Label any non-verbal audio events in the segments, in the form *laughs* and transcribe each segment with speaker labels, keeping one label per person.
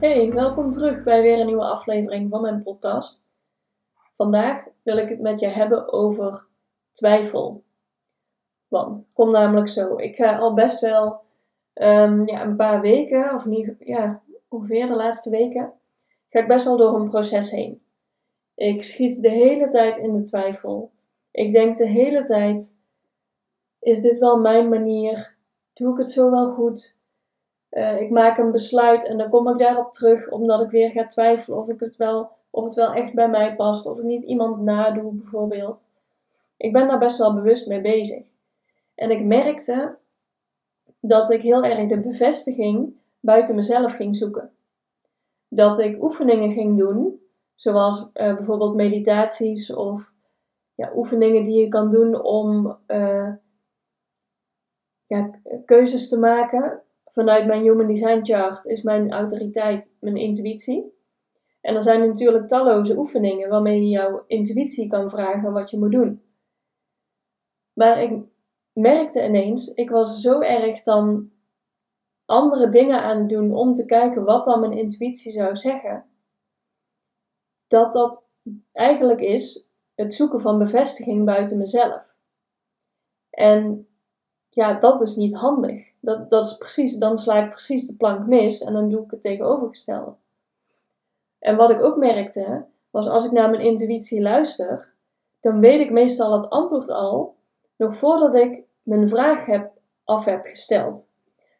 Speaker 1: Hey, welkom terug bij weer een nieuwe aflevering van mijn podcast. Vandaag wil ik het met je hebben over twijfel. Want, kom namelijk zo. Ik ga al best wel um, ja, een paar weken, of niet, ja, ongeveer de laatste weken, ga ik best wel door een proces heen. Ik schiet de hele tijd in de twijfel. Ik denk de hele tijd: is dit wel mijn manier? Doe ik het zo wel goed? Uh, ik maak een besluit en dan kom ik daarop terug omdat ik weer ga twijfelen of, ik het wel, of het wel echt bij mij past. Of ik niet iemand nadoe bijvoorbeeld. Ik ben daar best wel bewust mee bezig. En ik merkte dat ik heel erg de bevestiging buiten mezelf ging zoeken. Dat ik oefeningen ging doen, zoals uh, bijvoorbeeld meditaties of ja, oefeningen die je kan doen om uh, ja, keuzes te maken vanuit mijn Human Design Chart is mijn autoriteit mijn intuïtie. En er zijn natuurlijk talloze oefeningen waarmee je jouw intuïtie kan vragen wat je moet doen. Maar ik merkte ineens, ik was zo erg dan andere dingen aan het doen om te kijken wat dan mijn intuïtie zou zeggen, dat dat eigenlijk is het zoeken van bevestiging buiten mezelf. En ja, dat is niet handig. Dat, dat is precies, dan sla ik precies de plank mis en dan doe ik het tegenovergestelde. En wat ik ook merkte, was als ik naar mijn intuïtie luister, dan weet ik meestal het antwoord al, nog voordat ik mijn vraag heb, af heb gesteld.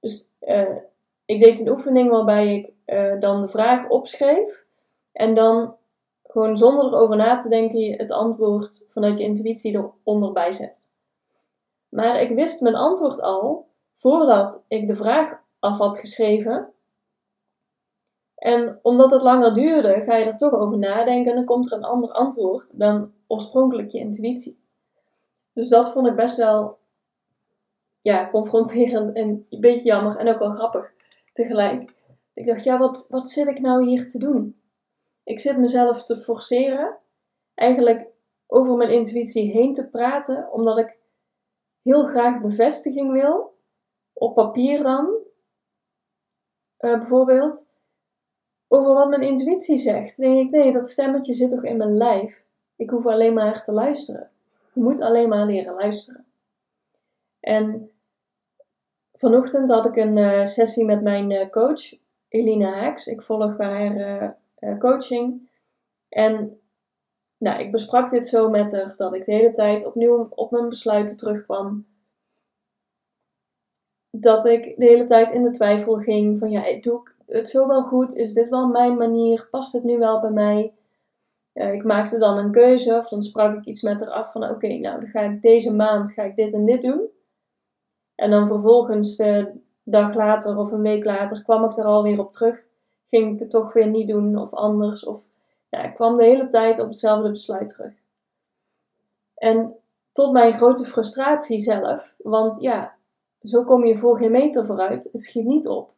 Speaker 1: Dus uh, ik deed een oefening waarbij ik uh, dan de vraag opschreef en dan gewoon zonder erover na te denken het antwoord vanuit je intuïtie eronder bijzet. Maar ik wist mijn antwoord al voordat ik de vraag af had geschreven. En omdat het langer duurde, ga je er toch over nadenken en dan komt er een ander antwoord dan oorspronkelijk je intuïtie. Dus dat vond ik best wel ja, confronterend en een beetje jammer en ook wel grappig tegelijk. Ik dacht, ja, wat, wat zit ik nou hier te doen? Ik zit mezelf te forceren, eigenlijk over mijn intuïtie heen te praten, omdat ik heel graag bevestiging wil op papier dan, uh, bijvoorbeeld, over wat mijn intuïtie zegt. Dan denk ik, nee, dat stemmetje zit toch in mijn lijf. Ik hoef alleen maar te luisteren. Je moet alleen maar leren luisteren. En vanochtend had ik een uh, sessie met mijn uh, coach, Elina Haaks. Ik volg haar coaching. En nou, ik besprak dit zo met haar dat ik de hele tijd opnieuw op mijn besluiten terugkwam dat ik de hele tijd in de twijfel ging van ja, doe ik het zo wel goed? Is dit wel mijn manier? Past het nu wel bij mij? Ik maakte dan een keuze of dan sprak ik iets met haar af van oké, nou dan ga ik deze maand ga ik dit en dit doen. En dan vervolgens de dag later of een week later kwam ik er alweer op terug. Ging ik het toch weer niet doen of anders. Of ja, ik kwam de hele tijd op hetzelfde besluit terug. En tot mijn grote frustratie zelf, want ja, zo kom je voor geen meter vooruit. Het schiet niet op.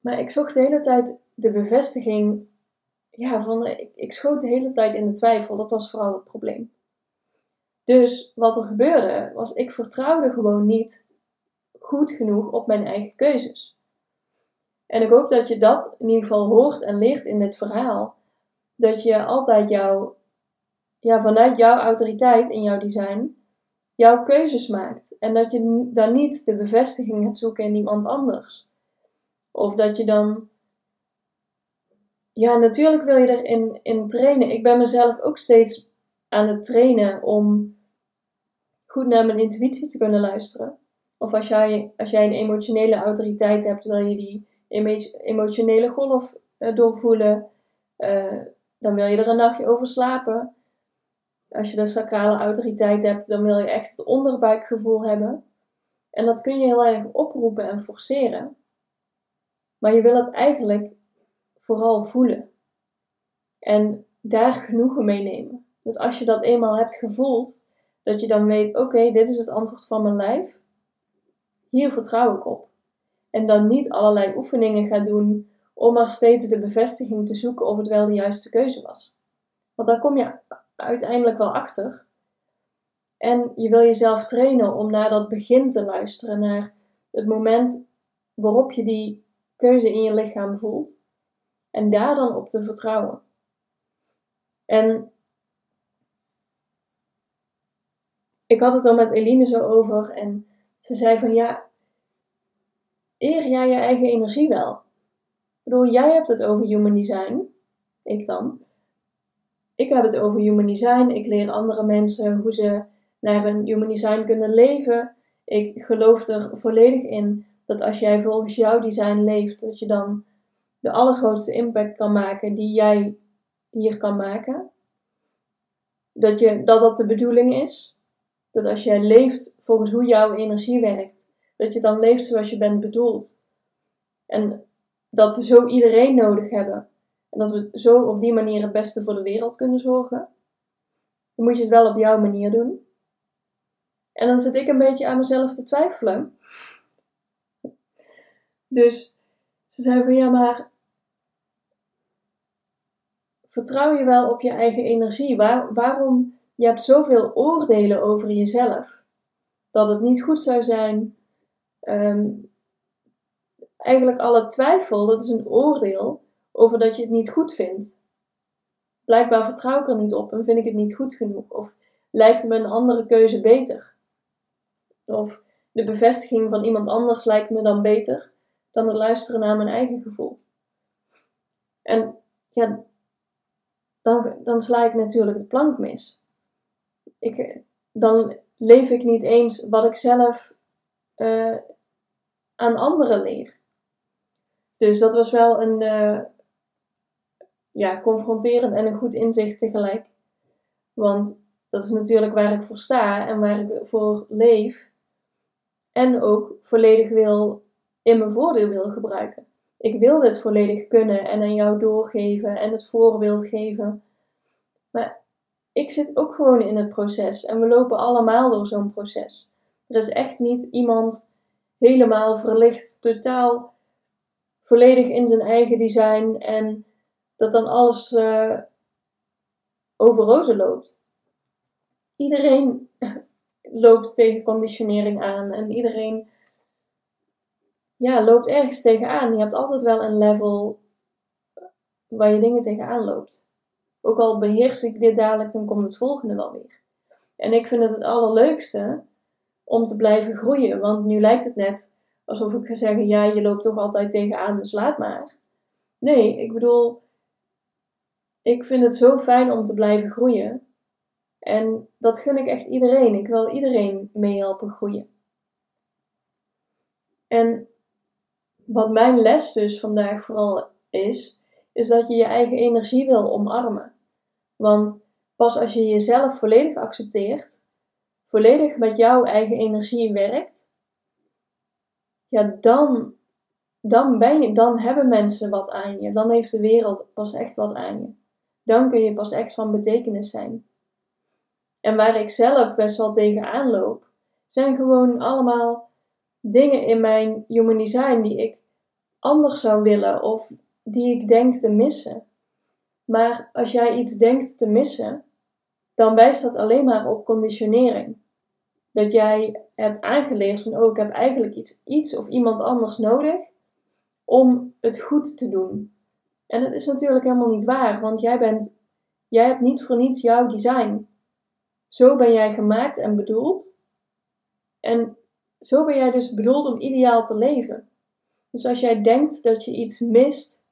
Speaker 1: Maar ik zocht de hele tijd de bevestiging. Ja, van, ik, ik schoot de hele tijd in de twijfel. Dat was vooral het probleem. Dus wat er gebeurde, was ik vertrouwde gewoon niet goed genoeg op mijn eigen keuzes. En ik hoop dat je dat in ieder geval hoort en leert in dit verhaal. Dat je altijd jouw, ja, vanuit jouw autoriteit in jouw design jouw keuzes maakt. En dat je dan niet de bevestiging gaat zoeken in iemand anders. Of dat je dan. Ja, natuurlijk wil je erin in trainen. Ik ben mezelf ook steeds aan het trainen om goed naar mijn intuïtie te kunnen luisteren. Of als jij, als jij een emotionele autoriteit hebt, wil je die emotionele golf uh, doorvoelen. Uh, dan wil je er een nachtje over slapen. Als je de sacrale autoriteit hebt, dan wil je echt het onderbuikgevoel hebben. En dat kun je heel erg oproepen en forceren. Maar je wil het eigenlijk vooral voelen. En daar genoegen mee nemen. Dus als je dat eenmaal hebt gevoeld, dat je dan weet: oké, dit is het antwoord van mijn lijf. Hier vertrouw ik op. En dan niet allerlei oefeningen gaat doen om maar steeds de bevestiging te zoeken of het wel de juiste keuze was. Want daar kom je uiteindelijk wel achter. En je wil jezelf trainen om naar dat begin te luisteren, naar het moment waarop je die keuze in je lichaam voelt. En daar dan op te vertrouwen. En ik had het er met Eline zo over en ze zei van ja, eer jij je eigen energie wel? Ik bedoel, jij hebt het over human design, ik dan. Ik heb het over human design, ik leer andere mensen hoe ze naar een human design kunnen leven. Ik geloof er volledig in dat als jij volgens jouw design leeft, dat je dan de allergrootste impact kan maken die jij hier kan maken. Dat, je, dat dat de bedoeling is. Dat als jij leeft volgens hoe jouw energie werkt, dat je dan leeft zoals je bent bedoeld. En dat we zo iedereen nodig hebben. En dat we zo op die manier het beste voor de wereld kunnen zorgen. Dan moet je het wel op jouw manier doen. En dan zit ik een beetje aan mezelf te twijfelen. Dus ze zei van ja, maar vertrouw je wel op je eigen energie? Waar, waarom? Je hebt zoveel oordelen over jezelf. Dat het niet goed zou zijn. Ehm, eigenlijk alle twijfel, dat is een oordeel over dat je het niet goed vindt. Blijkbaar vertrouw ik er niet op en vind ik het niet goed genoeg. Of lijkt me een andere keuze beter. Of de bevestiging van iemand anders lijkt me dan beter dan het luisteren naar mijn eigen gevoel. En ja, dan, dan sla ik natuurlijk de plank mis. Ik, dan leef ik niet eens wat ik zelf uh, aan anderen leer. Dus dat was wel een uh, ja, confronterend en een goed inzicht tegelijk. Want dat is natuurlijk waar ik voor sta en waar ik voor leef. En ook volledig wil in mijn voordeel wil gebruiken. Ik wil dit volledig kunnen en aan jou doorgeven en het voorbeeld geven. Maar ik zit ook gewoon in het proces en we lopen allemaal door zo'n proces. Er is echt niet iemand helemaal verlicht, totaal volledig in zijn eigen design en dat dan alles uh, over rozen loopt. Iedereen *laughs* loopt tegen conditionering aan en iedereen ja, loopt ergens tegenaan. Je hebt altijd wel een level waar je dingen tegenaan loopt. Ook al beheers ik dit dadelijk, dan komt het volgende wel weer. En ik vind het het allerleukste om te blijven groeien. Want nu lijkt het net alsof ik ga zeggen: ja, je loopt toch altijd tegenaan, dus laat maar. Nee, ik bedoel, ik vind het zo fijn om te blijven groeien. En dat gun ik echt iedereen. Ik wil iedereen meehelpen groeien. En wat mijn les dus vandaag vooral is, is dat je je eigen energie wil omarmen. Want pas als je jezelf volledig accepteert, volledig met jouw eigen energie werkt, ja, dan, dan, ben je, dan hebben mensen wat aan je. Dan heeft de wereld pas echt wat aan je. Dan kun je pas echt van betekenis zijn. En waar ik zelf best wel tegenaan loop, zijn gewoon allemaal dingen in mijn human design die ik anders zou willen of die ik denk te missen. Maar als jij iets denkt te missen, dan wijst dat alleen maar op conditionering. Dat jij hebt aangeleerd van, oh, ik heb eigenlijk iets, iets of iemand anders nodig om het goed te doen. En dat is natuurlijk helemaal niet waar, want jij, bent, jij hebt niet voor niets jouw design. Zo ben jij gemaakt en bedoeld. En zo ben jij dus bedoeld om ideaal te leven. Dus als jij denkt dat je iets mist,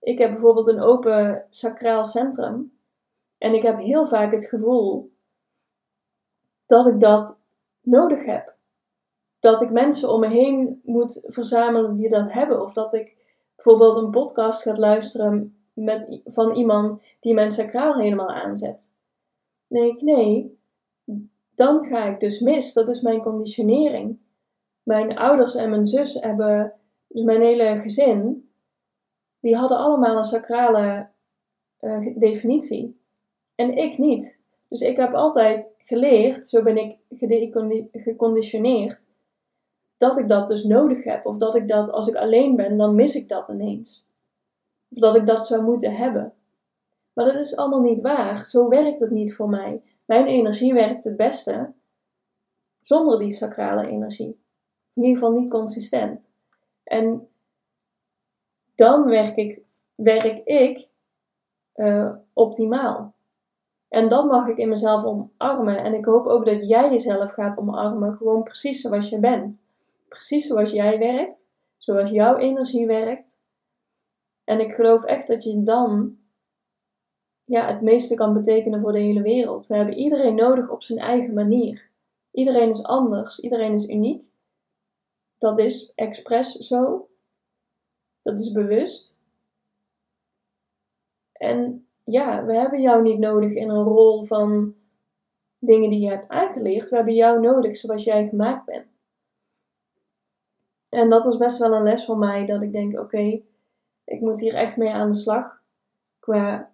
Speaker 1: ik heb bijvoorbeeld een open sacraal centrum en ik heb heel vaak het gevoel dat ik dat nodig heb. Dat ik mensen om me heen moet verzamelen die dat hebben. Of dat ik bijvoorbeeld een podcast ga luisteren met, van iemand die mijn sacraal helemaal aanzet. Nee, nee, dan ga ik dus mis. Dat is mijn conditionering. Mijn ouders en mijn zus hebben, dus mijn hele gezin, die hadden allemaal een sacrale uh, definitie. En ik niet. Dus ik heb altijd geleerd, zo ben ik geconditioneerd, dat ik dat dus nodig heb. Of dat ik dat, als ik alleen ben, dan mis ik dat ineens. Of dat ik dat zou moeten hebben. Maar dat is allemaal niet waar. Zo werkt het niet voor mij. Mijn energie werkt het beste zonder die sacrale energie. In ieder geval niet consistent. En dan werk ik, werk ik uh, optimaal. En dat mag ik in mezelf omarmen. En ik hoop ook dat jij jezelf gaat omarmen, gewoon precies zoals je bent. Precies zoals jij werkt, zoals jouw energie werkt. En ik geloof echt dat je dan ja, het meeste kan betekenen voor de hele wereld. We hebben iedereen nodig op zijn eigen manier. Iedereen is anders, iedereen is uniek. Dat is expres zo. Dat is bewust. En ja, we hebben jou niet nodig in een rol van dingen die je hebt aangeleerd. We hebben jou nodig zoals jij gemaakt bent. En dat was best wel een les voor mij, dat ik denk, oké, ik moet hier echt mee aan de slag. Qua,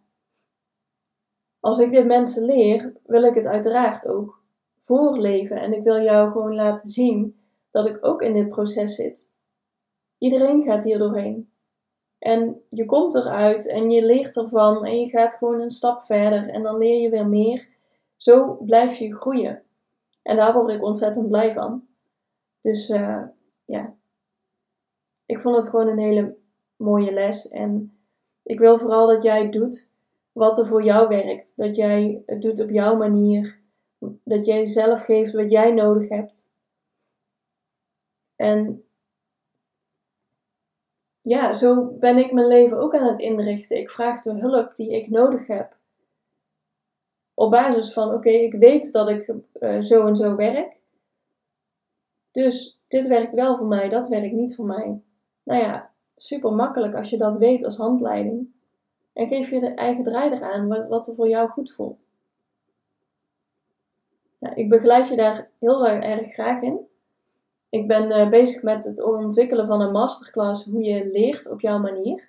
Speaker 1: als ik dit mensen leer, wil ik het uiteraard ook voorleven. En ik wil jou gewoon laten zien dat ik ook in dit proces zit. Iedereen gaat hier doorheen. En je komt eruit en je leert ervan en je gaat gewoon een stap verder en dan leer je weer meer. Zo blijf je groeien. En daar word ik ontzettend blij van. Dus uh, ja, ik vond het gewoon een hele mooie les. En ik wil vooral dat jij doet wat er voor jou werkt. Dat jij het doet op jouw manier. Dat jij zelf geeft wat jij nodig hebt. En ja, zo ben ik mijn leven ook aan het inrichten. Ik vraag de hulp die ik nodig heb. Op basis van, oké, ik weet dat ik uh, zo en zo werk. Dus dit werkt wel voor mij, dat werkt niet voor mij. Nou ja, super makkelijk als je dat weet als handleiding. En geef je de eigen draai eraan, wat, wat er voor jou goed voelt. Ik begeleid je daar heel erg graag in. Ik ben uh, bezig met het ontwikkelen van een masterclass hoe je leert op jouw manier.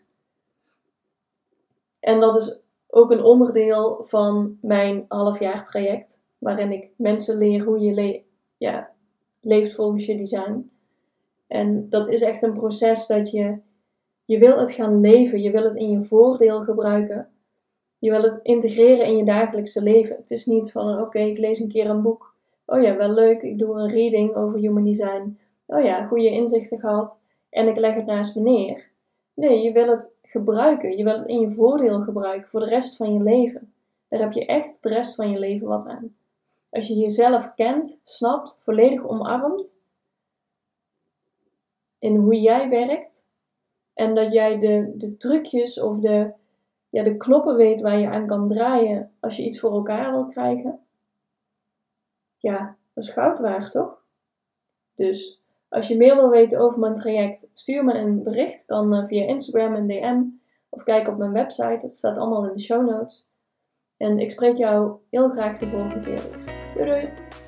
Speaker 1: En dat is ook een onderdeel van mijn halfjaar traject, waarin ik mensen leer hoe je ja, leeft volgens je design. En dat is echt een proces dat je, je wil het gaan leven, je wil het in je voordeel gebruiken. Je wil het integreren in je dagelijkse leven. Het is niet van, oké, ik lees een keer een boek. Oh ja, wel leuk, ik doe een reading over human design. Oh ja, goede inzichten gehad. En ik leg het naast me neer. Nee, je wil het gebruiken. Je wil het in je voordeel gebruiken voor de rest van je leven. Daar heb je echt de rest van je leven wat aan. Als je jezelf kent, snapt, volledig omarmt, in hoe jij werkt. En dat jij de, de trucjes of de, ja, de knoppen weet waar je aan kan draaien als je iets voor elkaar wil krijgen. Ja, dat is goud waard, toch? Dus als je meer wil weten over mijn traject, stuur me een bericht. Kan eh, via Instagram en DM of kijk op mijn website. Het staat allemaal in de show notes. En ik spreek jou heel graag de volgende keer weer. Doei doei!